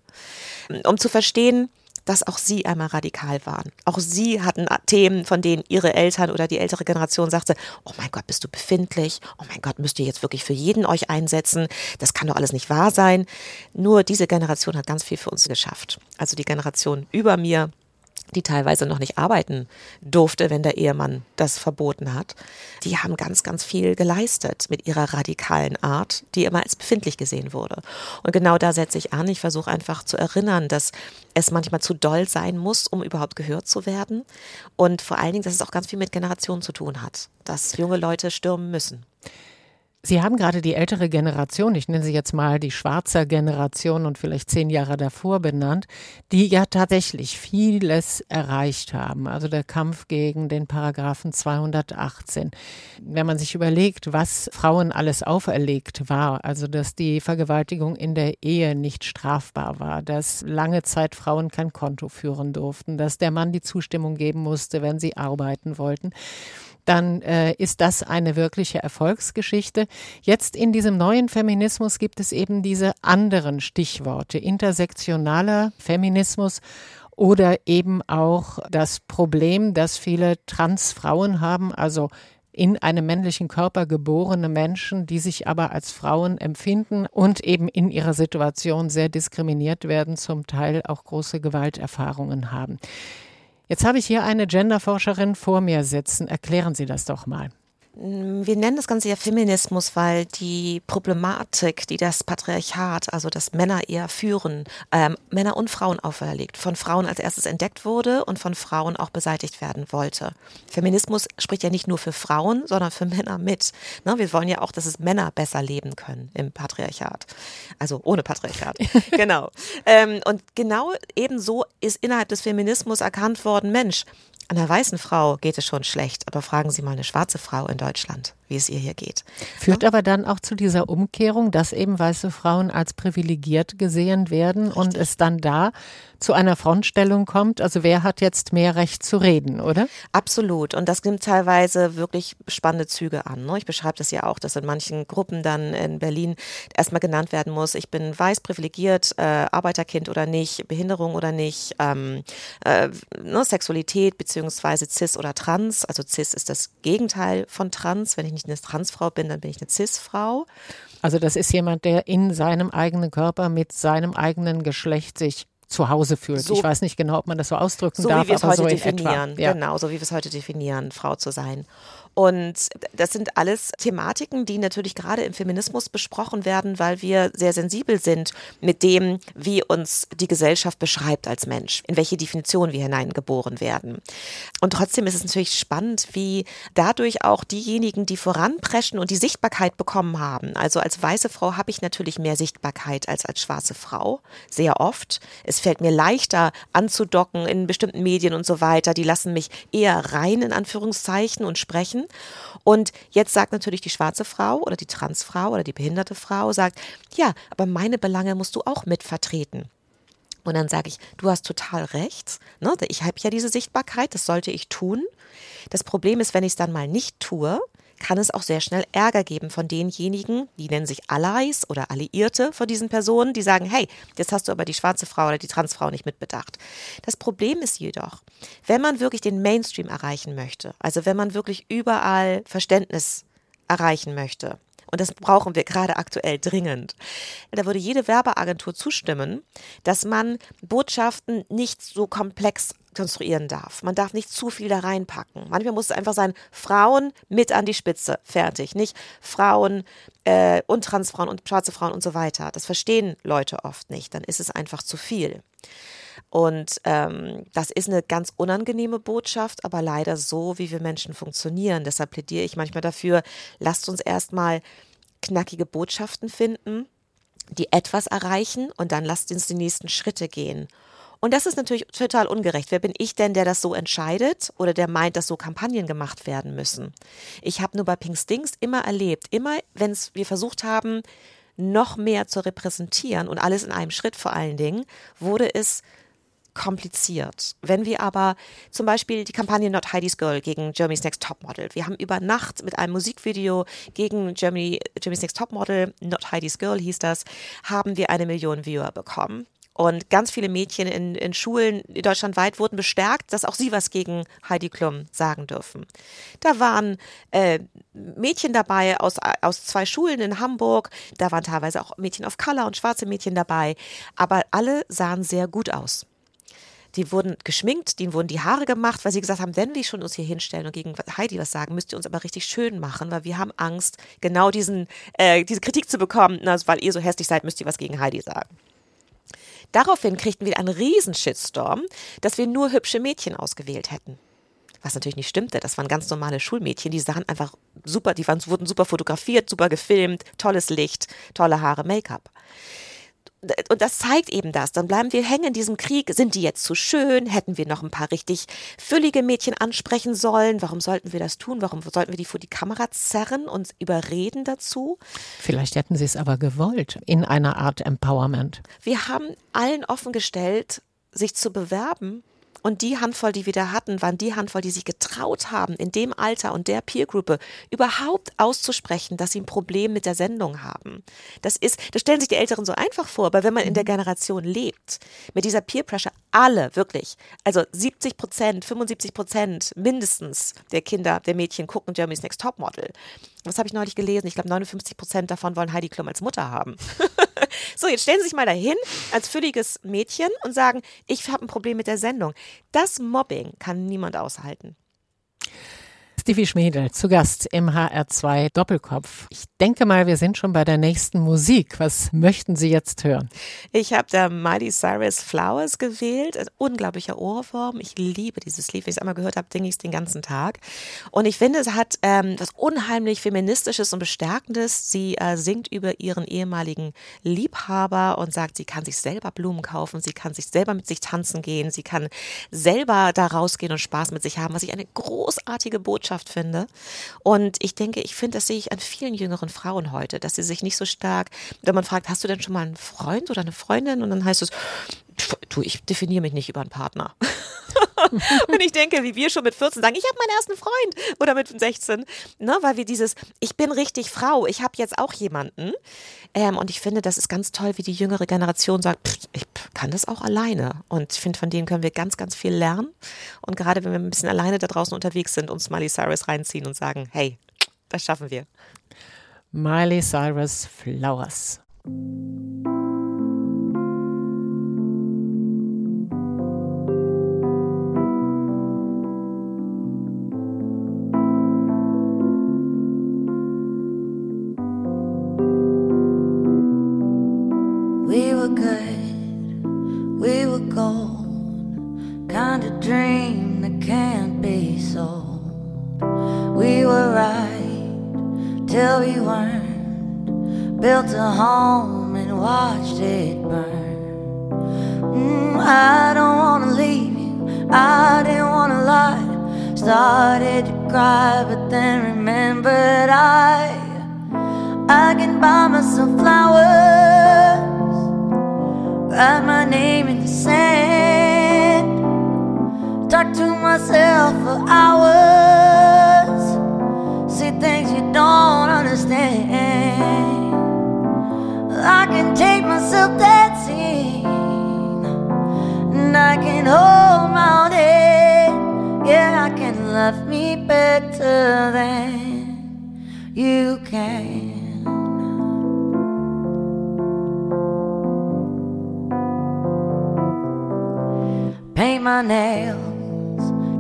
Um zu verstehen, dass auch sie einmal radikal waren. Auch sie hatten Themen, von denen ihre Eltern oder die ältere Generation sagte, oh mein Gott, bist du befindlich? Oh mein Gott, müsst ihr jetzt wirklich für jeden euch einsetzen? Das kann doch alles nicht wahr sein. Nur diese Generation hat ganz viel für uns geschafft. Also die Generation über mir, die teilweise noch nicht arbeiten durfte, wenn der Ehemann das verboten hat. Die haben ganz, ganz viel geleistet mit ihrer radikalen Art, die immer als befindlich gesehen wurde. Und genau da setze ich an. Ich versuche einfach zu erinnern, dass es manchmal zu doll sein muss, um überhaupt gehört zu werden. Und vor allen Dingen, dass es auch ganz viel mit Generationen zu tun hat, dass junge Leute stürmen müssen. Sie haben gerade die ältere Generation, ich nenne sie jetzt mal die schwarze Generation und vielleicht zehn Jahre davor benannt, die ja tatsächlich vieles erreicht haben. Also der Kampf gegen den Paragraphen 218. Wenn man sich überlegt, was Frauen alles auferlegt war, also dass die Vergewaltigung in der Ehe nicht strafbar war, dass lange Zeit Frauen kein Konto führen durften, dass der Mann die Zustimmung geben musste, wenn sie arbeiten wollten dann äh, ist das eine wirkliche Erfolgsgeschichte. Jetzt in diesem neuen Feminismus gibt es eben diese anderen Stichworte, intersektionaler Feminismus oder eben auch das Problem, dass viele Transfrauen haben, also in einem männlichen Körper geborene Menschen, die sich aber als Frauen empfinden und eben in ihrer Situation sehr diskriminiert werden, zum Teil auch große Gewalterfahrungen haben. Jetzt habe ich hier eine Genderforscherin vor mir sitzen. Erklären Sie das doch mal. Wir nennen das Ganze ja Feminismus, weil die Problematik, die das Patriarchat, also das Männer eher führen, ähm, Männer und Frauen auferlegt, von Frauen als erstes entdeckt wurde und von Frauen auch beseitigt werden wollte. Feminismus spricht ja nicht nur für Frauen, sondern für Männer mit. Ne, wir wollen ja auch, dass es Männer besser leben können im Patriarchat. Also ohne Patriarchat. genau. Ähm, und genau ebenso ist innerhalb des Feminismus erkannt worden, Mensch, einer weißen Frau geht es schon schlecht, aber fragen Sie mal eine schwarze Frau in Deutschland, wie es ihr hier geht. Führt aber dann auch zu dieser Umkehrung, dass eben weiße Frauen als privilegiert gesehen werden Richtig. und es dann da zu einer Frontstellung kommt. Also wer hat jetzt mehr Recht zu reden, oder? Absolut. Und das nimmt teilweise wirklich spannende Züge an. Ne? Ich beschreibe das ja auch, dass in manchen Gruppen dann in Berlin erstmal genannt werden muss, ich bin weiß privilegiert, äh, Arbeiterkind oder nicht, Behinderung oder nicht, ähm, äh, ne, Sexualität beziehungsweise cis oder trans. Also cis ist das Gegenteil von trans. Wenn ich nicht eine Transfrau bin, dann bin ich eine cis-Frau. Also das ist jemand, der in seinem eigenen Körper mit seinem eigenen Geschlecht sich zu Hause fühlt. So, ich weiß nicht genau, ob man das so ausdrücken so darf, wie es heute so definieren. Ja. Genau, so wie wir es heute definieren, Frau zu sein. Und das sind alles Thematiken, die natürlich gerade im Feminismus besprochen werden, weil wir sehr sensibel sind mit dem, wie uns die Gesellschaft beschreibt als Mensch, in welche Definition wir hineingeboren werden. Und trotzdem ist es natürlich spannend, wie dadurch auch diejenigen, die voranpreschen und die Sichtbarkeit bekommen haben. Also als weiße Frau habe ich natürlich mehr Sichtbarkeit als als schwarze Frau, sehr oft. Es fällt mir leichter anzudocken in bestimmten Medien und so weiter. Die lassen mich eher rein in Anführungszeichen und sprechen. Und jetzt sagt natürlich die schwarze Frau oder die Transfrau oder die behinderte Frau, sagt, ja, aber meine Belange musst du auch mitvertreten. Und dann sage ich, du hast total recht. Ne? Ich habe ja diese Sichtbarkeit, das sollte ich tun. Das Problem ist, wenn ich es dann mal nicht tue, kann es auch sehr schnell Ärger geben von denjenigen, die nennen sich Allies oder Alliierte von diesen Personen, die sagen, hey, jetzt hast du aber die schwarze Frau oder die Transfrau nicht mitbedacht. Das Problem ist jedoch, wenn man wirklich den Mainstream erreichen möchte, also wenn man wirklich überall Verständnis erreichen möchte, Und das brauchen wir gerade aktuell dringend. Da würde jede Werbeagentur zustimmen, dass man Botschaften nicht so komplex konstruieren darf. Man darf nicht zu viel da reinpacken. Manchmal muss es einfach sein, Frauen mit an die Spitze, fertig. Nicht Frauen äh, und Transfrauen und schwarze Frauen und so weiter. Das verstehen Leute oft nicht. Dann ist es einfach zu viel. Und ähm, das ist eine ganz unangenehme Botschaft, aber leider so, wie wir Menschen funktionieren. Deshalb plädiere ich manchmal dafür, lasst uns erstmal knackige Botschaften finden, die etwas erreichen und dann lasst uns die nächsten Schritte gehen. Und das ist natürlich total ungerecht. Wer bin ich denn, der das so entscheidet oder der meint, dass so Kampagnen gemacht werden müssen? Ich habe nur bei Pink Stings immer erlebt, immer wenn wir versucht haben, noch mehr zu repräsentieren und alles in einem Schritt vor allen Dingen, wurde es kompliziert. Wenn wir aber zum Beispiel die Kampagne Not Heidi's Girl gegen Germany's Next Topmodel, wir haben über Nacht mit einem Musikvideo gegen Germany, Germany's Next Topmodel, Not Heidi's Girl hieß das, haben wir eine Million Viewer bekommen. Und ganz viele Mädchen in, in Schulen deutschlandweit wurden bestärkt, dass auch sie was gegen Heidi Klum sagen dürfen. Da waren äh, Mädchen dabei aus, aus zwei Schulen in Hamburg, da waren teilweise auch Mädchen of Color und schwarze Mädchen dabei, aber alle sahen sehr gut aus. Die wurden geschminkt, denen wurden die Haare gemacht, weil sie gesagt haben, wenn wir schon uns hier hinstellen und gegen Heidi was sagen, müsst ihr uns aber richtig schön machen, weil wir haben Angst, genau diesen, äh, diese Kritik zu bekommen, also weil ihr so hässlich seid, müsst ihr was gegen Heidi sagen. Daraufhin kriegten wir einen riesen Shitstorm, dass wir nur hübsche Mädchen ausgewählt hätten. Was natürlich nicht stimmte. Das waren ganz normale Schulmädchen, die sahen einfach super, die waren, wurden super fotografiert, super gefilmt, tolles Licht, tolle Haare, Make-up und das zeigt eben das. Dann bleiben wir hängen in diesem Krieg. Sind die jetzt zu schön? Hätten wir noch ein paar richtig füllige Mädchen ansprechen sollen? Warum sollten wir das tun? Warum sollten wir die vor die Kamera zerren und überreden dazu? Vielleicht hätten sie es aber gewollt in einer Art Empowerment. Wir haben allen offengestellt, sich zu bewerben und die Handvoll, die wir da hatten, waren die Handvoll, die sich getraut haben, in dem Alter und der Peergruppe überhaupt auszusprechen, dass sie ein Problem mit der Sendung haben. Das ist, das stellen sich die Älteren so einfach vor, aber wenn man in der mhm. Generation lebt, mit dieser Peer Pressure, alle wirklich, also 70 Prozent, 75 Prozent mindestens der Kinder, der Mädchen gucken Germany's Next Top Model. Was habe ich neulich gelesen? Ich glaube, 59 Prozent davon wollen Heidi Klum als Mutter haben. so, jetzt stellen Sie sich mal dahin als fülliges Mädchen und sagen, ich habe ein Problem mit der Sendung. Das Mobbing kann niemand aushalten. Stevie Schmiedel zu Gast im HR2 Doppelkopf. Ich denke mal, wir sind schon bei der nächsten Musik. Was möchten Sie jetzt hören? Ich habe da Miley Cyrus Flowers gewählt. Ein unglaublicher Ohrwurm. Ich liebe dieses Lied. Wenn ich es einmal gehört habe, denke ich es den ganzen Tag. Und ich finde, es hat ähm, was unheimlich Feministisches und Bestärkendes. Sie äh, singt über ihren ehemaligen Liebhaber und sagt, sie kann sich selber Blumen kaufen, sie kann sich selber mit sich tanzen gehen, sie kann selber da rausgehen und Spaß mit sich haben, was ich eine großartige Botschaft Botschaft finde. Und ich denke, ich finde, das sehe ich an vielen jüngeren Frauen heute, dass sie sich nicht so stark, wenn man fragt, hast du denn schon mal einen Freund oder eine Freundin? Und dann heißt es, du, ich definiere mich nicht über einen Partner. und ich denke, wie wir schon mit 14 sagen, ich habe meinen ersten Freund oder mit 16, ne, weil wir dieses, ich bin richtig Frau, ich habe jetzt auch jemanden. Ähm, und ich finde, das ist ganz toll, wie die jüngere Generation sagt, pff, ich kann das auch alleine. Und ich finde, von denen können wir ganz, ganz viel lernen. Und gerade wenn wir ein bisschen alleine da draußen unterwegs sind, uns Miley Cyrus reinziehen und sagen, hey, das schaffen wir. Miley Cyrus Flowers. Cry, but then remembered I I can buy myself flowers, write my name in the sand, talk to myself for hours, see things you don't understand. I can take myself dancing, and I can hold my love me better than you can. Paint my nails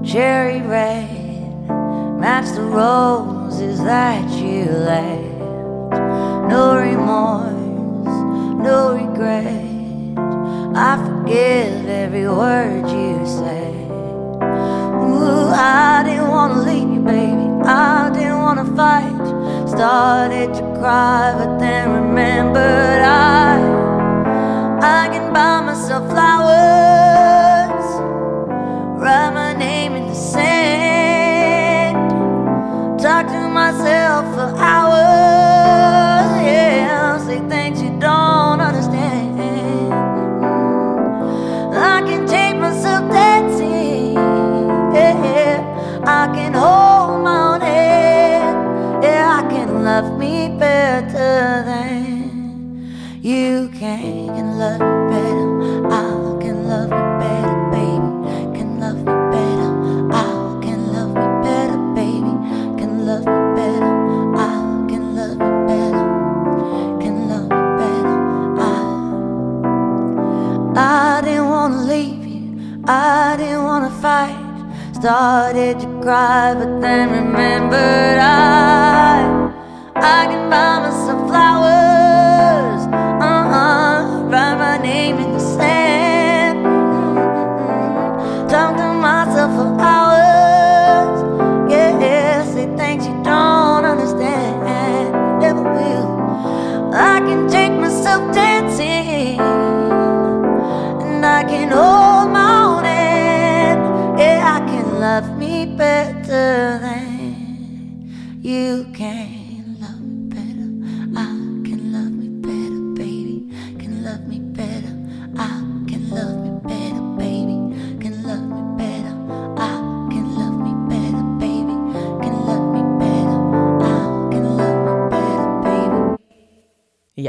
cherry red, match the roses that you left. No remorse, no regret. I forgive every word you say. I didn't wanna leave you, baby. I didn't wanna fight. Started to cry, but then remembered I I can buy myself flowers, write my name in the sand, talk to myself for hours. You can. Love me better. I can love me better, baby. Can love me better. I can love me better, baby. Can love me better. I can love me better. Can love me better. I I didn't wanna leave you. I didn't wanna fight. Started to cry, but then remembered I I can buy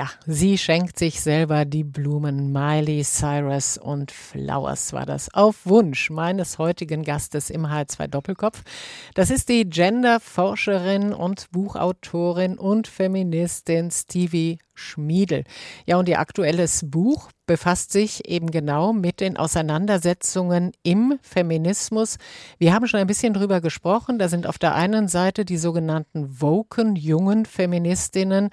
Ja, sie schenkt sich selber die Blumen. Miley Cyrus und Flowers war das. Auf Wunsch meines heutigen Gastes im H2 Doppelkopf. Das ist die Genderforscherin und Buchautorin und Feministin Stevie Schmiedel. Ja, und ihr aktuelles Buch befasst sich eben genau mit den Auseinandersetzungen im Feminismus. Wir haben schon ein bisschen drüber gesprochen. Da sind auf der einen Seite die sogenannten woken jungen Feministinnen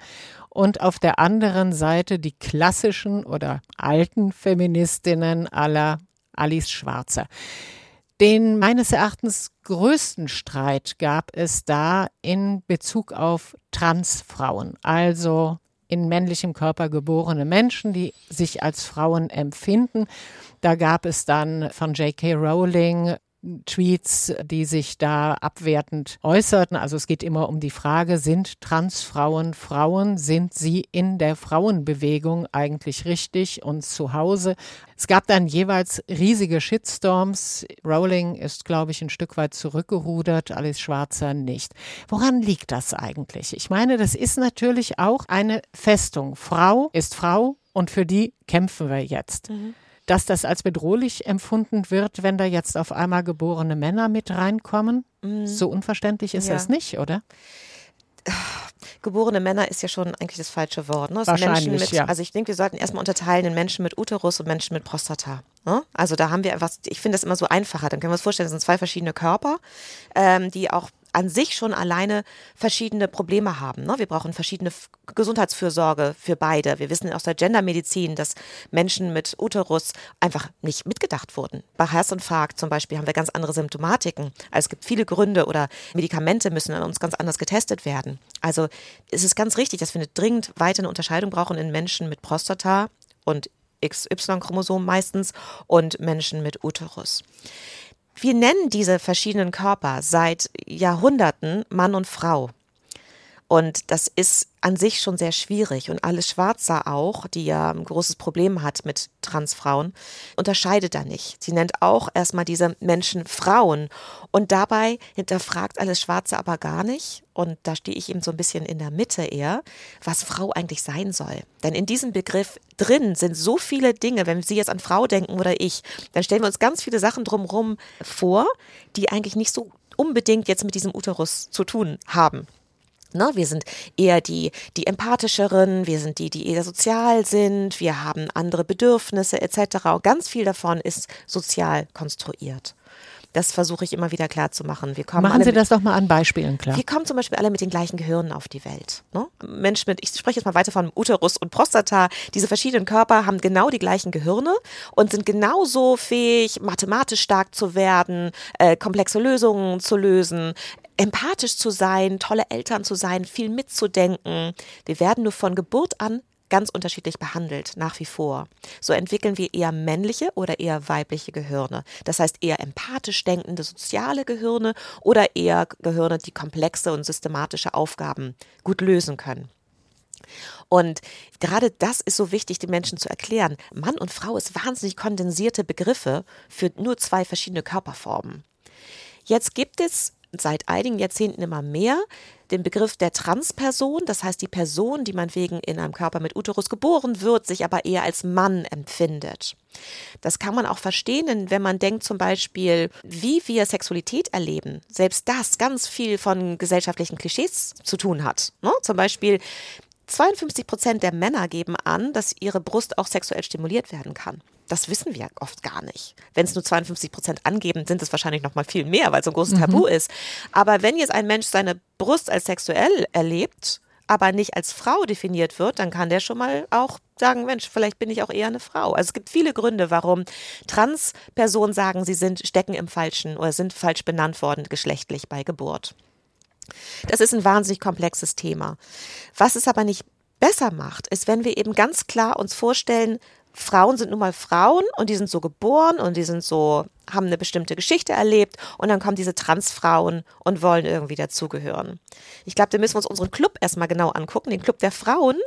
und auf der anderen Seite die klassischen oder alten Feministinnen aller Alice Schwarzer. Den meines Erachtens größten Streit gab es da in Bezug auf Transfrauen, also in männlichem Körper geborene Menschen, die sich als Frauen empfinden. Da gab es dann von J.K. Rowling Tweets, die sich da abwertend äußerten. Also es geht immer um die Frage, sind Transfrauen Frauen? Sind sie in der Frauenbewegung eigentlich richtig und zu Hause? Es gab dann jeweils riesige Shitstorms. Rowling ist, glaube ich, ein Stück weit zurückgerudert, Alice Schwarzer nicht. Woran liegt das eigentlich? Ich meine, das ist natürlich auch eine Festung. Frau ist Frau und für die kämpfen wir jetzt. Mhm dass das als bedrohlich empfunden wird, wenn da jetzt auf einmal geborene Männer mit reinkommen? Mhm. So unverständlich ist ja. das nicht, oder? Geborene Männer ist ja schon eigentlich das falsche Wort. Ne? Wahrscheinlich, mit, ja. Also ich denke, wir sollten erstmal unterteilen in Menschen mit Uterus und Menschen mit Prostata. Ne? Also da haben wir einfach, ich finde das immer so einfacher. Dann können wir uns vorstellen, das sind zwei verschiedene Körper, ähm, die auch an sich schon alleine verschiedene Probleme haben. Ne? Wir brauchen verschiedene Gesundheitsfürsorge für beide. Wir wissen aus der Gendermedizin, dass Menschen mit Uterus einfach nicht mitgedacht wurden. Bei Herzinfarkt zum Beispiel haben wir ganz andere Symptomatiken. Also es gibt viele Gründe oder Medikamente müssen an uns ganz anders getestet werden. Also es ist ganz richtig, dass wir eine dringend weiter eine Unterscheidung brauchen in Menschen mit Prostata und XY-Chromosom meistens und Menschen mit Uterus. Wir nennen diese verschiedenen Körper seit Jahrhunderten Mann und Frau. Und das ist an sich schon sehr schwierig. Und Alice Schwarzer auch, die ja ein großes Problem hat mit Transfrauen, unterscheidet da nicht. Sie nennt auch erstmal diese Menschen Frauen. Und dabei hinterfragt Alice Schwarzer aber gar nicht, und da stehe ich eben so ein bisschen in der Mitte eher, was Frau eigentlich sein soll. Denn in diesem Begriff drin sind so viele Dinge, wenn Sie jetzt an Frau denken oder ich, dann stellen wir uns ganz viele Sachen drumherum vor, die eigentlich nicht so unbedingt jetzt mit diesem Uterus zu tun haben. Ne, wir sind eher die, die empathischeren, wir sind die, die eher sozial sind, wir haben andere Bedürfnisse etc. Und ganz viel davon ist sozial konstruiert. Das versuche ich immer wieder klar zu machen. Wir kommen Machen Sie mit, das doch mal an Beispielen klar. Wir kommen zum Beispiel alle mit den gleichen Gehirnen auf die Welt. Ne? Mensch mit, ich spreche jetzt mal weiter von Uterus und Prostata. Diese verschiedenen Körper haben genau die gleichen Gehirne und sind genauso fähig, mathematisch stark zu werden, äh, komplexe Lösungen zu lösen, empathisch zu sein, tolle Eltern zu sein, viel mitzudenken. Wir werden nur von Geburt an ganz unterschiedlich behandelt, nach wie vor. So entwickeln wir eher männliche oder eher weibliche Gehirne. Das heißt eher empathisch denkende soziale Gehirne oder eher Gehirne, die komplexe und systematische Aufgaben gut lösen können. Und gerade das ist so wichtig, den Menschen zu erklären. Mann und Frau ist wahnsinnig kondensierte Begriffe für nur zwei verschiedene Körperformen. Jetzt gibt es seit einigen Jahrzehnten immer mehr den Begriff der Transperson, das heißt die Person, die man wegen in einem Körper mit Uterus geboren wird, sich aber eher als Mann empfindet. Das kann man auch verstehen, wenn man denkt zum Beispiel, wie wir Sexualität erleben. Selbst das ganz viel von gesellschaftlichen Klischees zu tun hat. Ne? Zum Beispiel 52 Prozent der Männer geben an, dass ihre Brust auch sexuell stimuliert werden kann. Das wissen wir oft gar nicht. Wenn es nur 52 Prozent angeben, sind es wahrscheinlich noch mal viel mehr, weil es so ein großes mhm. Tabu ist. Aber wenn jetzt ein Mensch seine Brust als sexuell erlebt, aber nicht als Frau definiert wird, dann kann der schon mal auch sagen, Mensch, vielleicht bin ich auch eher eine Frau. Also es gibt viele Gründe, warum Transpersonen sagen, sie sind stecken im falschen oder sind falsch benannt worden geschlechtlich bei Geburt. Das ist ein wahnsinnig komplexes Thema. Was es aber nicht besser macht, ist, wenn wir eben ganz klar uns vorstellen, Frauen sind nun mal Frauen und die sind so geboren und die sind so, haben eine bestimmte Geschichte erlebt und dann kommen diese Transfrauen und wollen irgendwie dazugehören. Ich glaube, da müssen wir uns unseren Club erstmal genau angucken, den Club der Frauen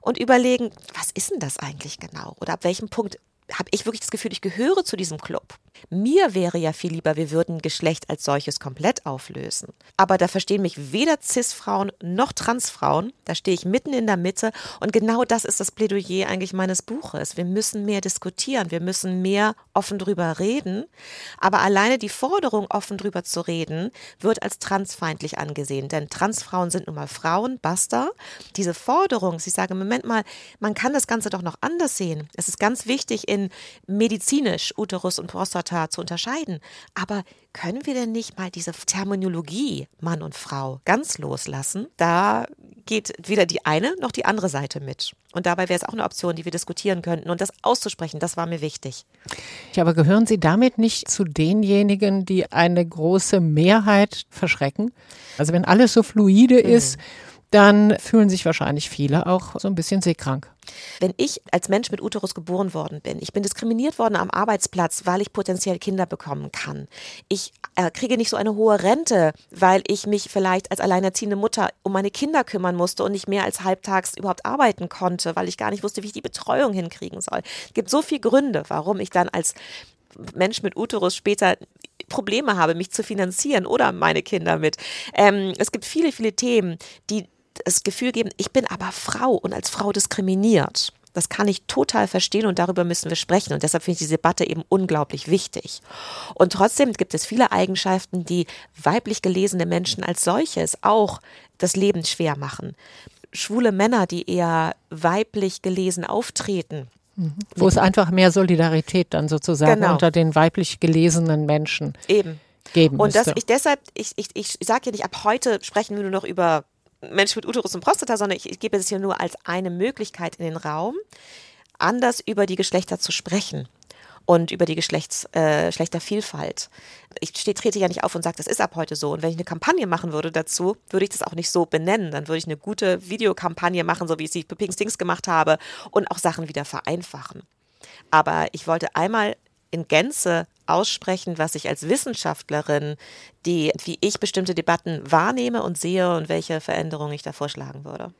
und überlegen, was ist denn das eigentlich genau? Oder ab welchem Punkt habe ich wirklich das Gefühl, ich gehöre zu diesem Club. Mir wäre ja viel lieber, wir würden Geschlecht als solches komplett auflösen. Aber da verstehen mich weder Cis-Frauen noch Transfrauen. Da stehe ich mitten in der Mitte. Und genau das ist das Plädoyer eigentlich meines Buches. Wir müssen mehr diskutieren. Wir müssen mehr offen drüber reden. Aber alleine die Forderung, offen drüber zu reden, wird als transfeindlich angesehen. Denn Transfrauen sind nun mal Frauen, basta. Diese Forderung, sie sagen, Moment mal, man kann das Ganze doch noch anders sehen. Es ist ganz wichtig, in medizinisch Uterus und Prostata zu unterscheiden. Aber können wir denn nicht mal diese Terminologie Mann und Frau ganz loslassen? Da geht weder die eine noch die andere Seite mit. Und dabei wäre es auch eine Option, die wir diskutieren könnten. Und das auszusprechen, das war mir wichtig. Ja, aber gehören Sie damit nicht zu denjenigen, die eine große Mehrheit verschrecken? Also wenn alles so fluide mhm. ist, dann fühlen sich wahrscheinlich viele auch so ein bisschen seekrank. Wenn ich als Mensch mit Uterus geboren worden bin, ich bin diskriminiert worden am Arbeitsplatz, weil ich potenziell Kinder bekommen kann. Ich äh, kriege nicht so eine hohe Rente, weil ich mich vielleicht als alleinerziehende Mutter um meine Kinder kümmern musste und nicht mehr als halbtags überhaupt arbeiten konnte, weil ich gar nicht wusste, wie ich die Betreuung hinkriegen soll. Es gibt so viele Gründe, warum ich dann als Mensch mit Uterus später Probleme habe, mich zu finanzieren oder meine Kinder mit. Ähm, es gibt viele, viele Themen, die das Gefühl geben, ich bin aber Frau und als Frau diskriminiert. Das kann ich total verstehen und darüber müssen wir sprechen. Und deshalb finde ich diese Debatte eben unglaublich wichtig. Und trotzdem gibt es viele Eigenschaften, die weiblich gelesene Menschen als solches auch das Leben schwer machen. Schwule Männer, die eher weiblich gelesen auftreten. Mhm. Wo es einfach mehr Solidarität dann sozusagen genau. unter den weiblich gelesenen Menschen eben geben Und dass ich deshalb, ich, ich, ich sage ja nicht, ab heute sprechen wir nur noch über Mensch mit Uterus und Prostata, sondern ich, ich gebe es hier nur als eine Möglichkeit in den Raum, anders über die Geschlechter zu sprechen und über die Geschlechts, äh, Geschlechtervielfalt. Ich trete ja nicht auf und sage, das ist ab heute so. Und wenn ich eine Kampagne machen würde dazu, würde ich das auch nicht so benennen. Dann würde ich eine gute Videokampagne machen, so wie ich sie für Pink Stings gemacht habe und auch Sachen wieder vereinfachen. Aber ich wollte einmal in Gänze aussprechen, was ich als Wissenschaftlerin, die, wie ich bestimmte Debatten wahrnehme und sehe und welche Veränderungen ich da vorschlagen würde.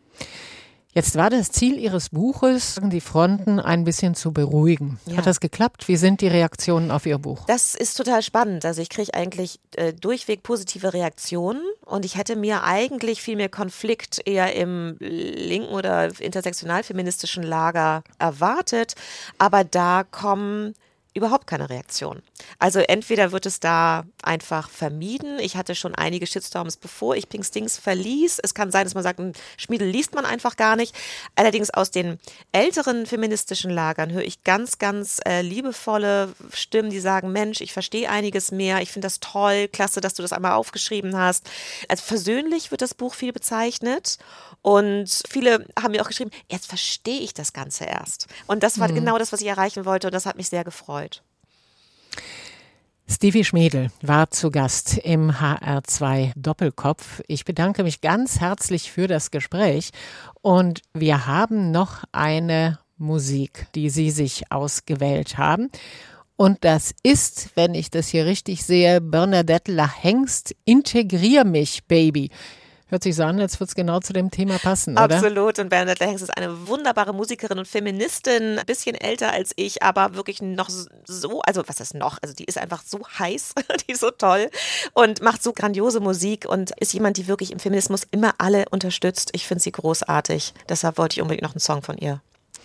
Jetzt war das Ziel Ihres Buches, die Fronten ein bisschen zu beruhigen. Ja. Hat das geklappt? Wie sind die Reaktionen auf Ihr Buch? Das ist total spannend. Also ich kriege eigentlich äh, durchweg positive Reaktionen und ich hätte mir eigentlich viel mehr Konflikt eher im linken oder intersektional feministischen Lager erwartet. Aber da kommen überhaupt keine Reaktion. Also entweder wird es da einfach vermieden. Ich hatte schon einige Shitstorms, bevor ich Pink Stings verließ. Es kann sein, dass man sagt, hm, Schmiedel liest man einfach gar nicht. Allerdings aus den älteren feministischen Lagern höre ich ganz, ganz äh, liebevolle Stimmen, die sagen, Mensch, ich verstehe einiges mehr. Ich finde das toll, klasse, dass du das einmal aufgeschrieben hast. Also versöhnlich wird das Buch viel bezeichnet. Und viele haben mir auch geschrieben, jetzt verstehe ich das Ganze erst. Und das war mhm. genau das, was ich erreichen wollte. Und das hat mich sehr gefreut. Stevie Schmedel war zu Gast im HR2 Doppelkopf. Ich bedanke mich ganz herzlich für das Gespräch und wir haben noch eine Musik, die Sie sich ausgewählt haben. Und das ist, wenn ich das hier richtig sehe, Bernadette Lahengst, Integrier mich, Baby. Hört sich so an, als würde es genau zu dem Thema passen, oder? Absolut. Und Bernadette Hengst ist eine wunderbare Musikerin und Feministin, ein bisschen älter als ich, aber wirklich noch so, also was ist noch? Also die ist einfach so heiß, die ist so toll und macht so grandiose Musik und ist jemand, die wirklich im Feminismus immer alle unterstützt. Ich finde sie großartig. Deshalb wollte ich unbedingt noch einen Song von ihr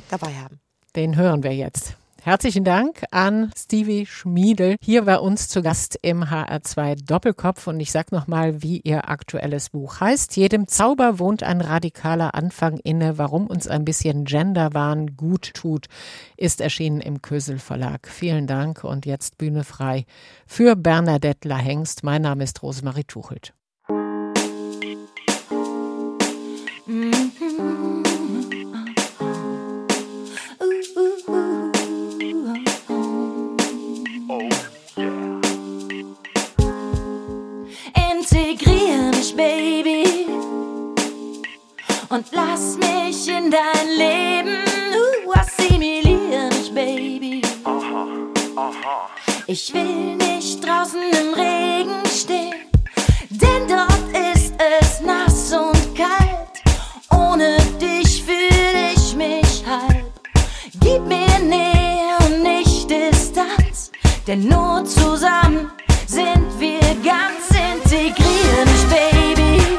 dabei haben. Den hören wir jetzt. Herzlichen Dank an Stevie Schmiedel hier bei uns zu Gast im HR2 Doppelkopf und ich sag nochmal, wie ihr aktuelles Buch heißt. Jedem Zauber wohnt ein radikaler Anfang inne, warum uns ein bisschen Genderwahn gut tut, ist erschienen im Kösel Verlag. Vielen Dank und jetzt Bühne frei für Bernadette Lahengst. Mein Name ist Rosemarie Tuchelt. Baby, und lass mich in dein Leben. Uh, assimilier mich, Baby. Aha, aha. Ich will nicht draußen im Regen stehen, denn dort ist es nass und kalt. Ohne dich fühle ich mich halt. Gib mir Nähe und nicht Distanz, denn nur zusammen sind wir ganz integriert, Baby.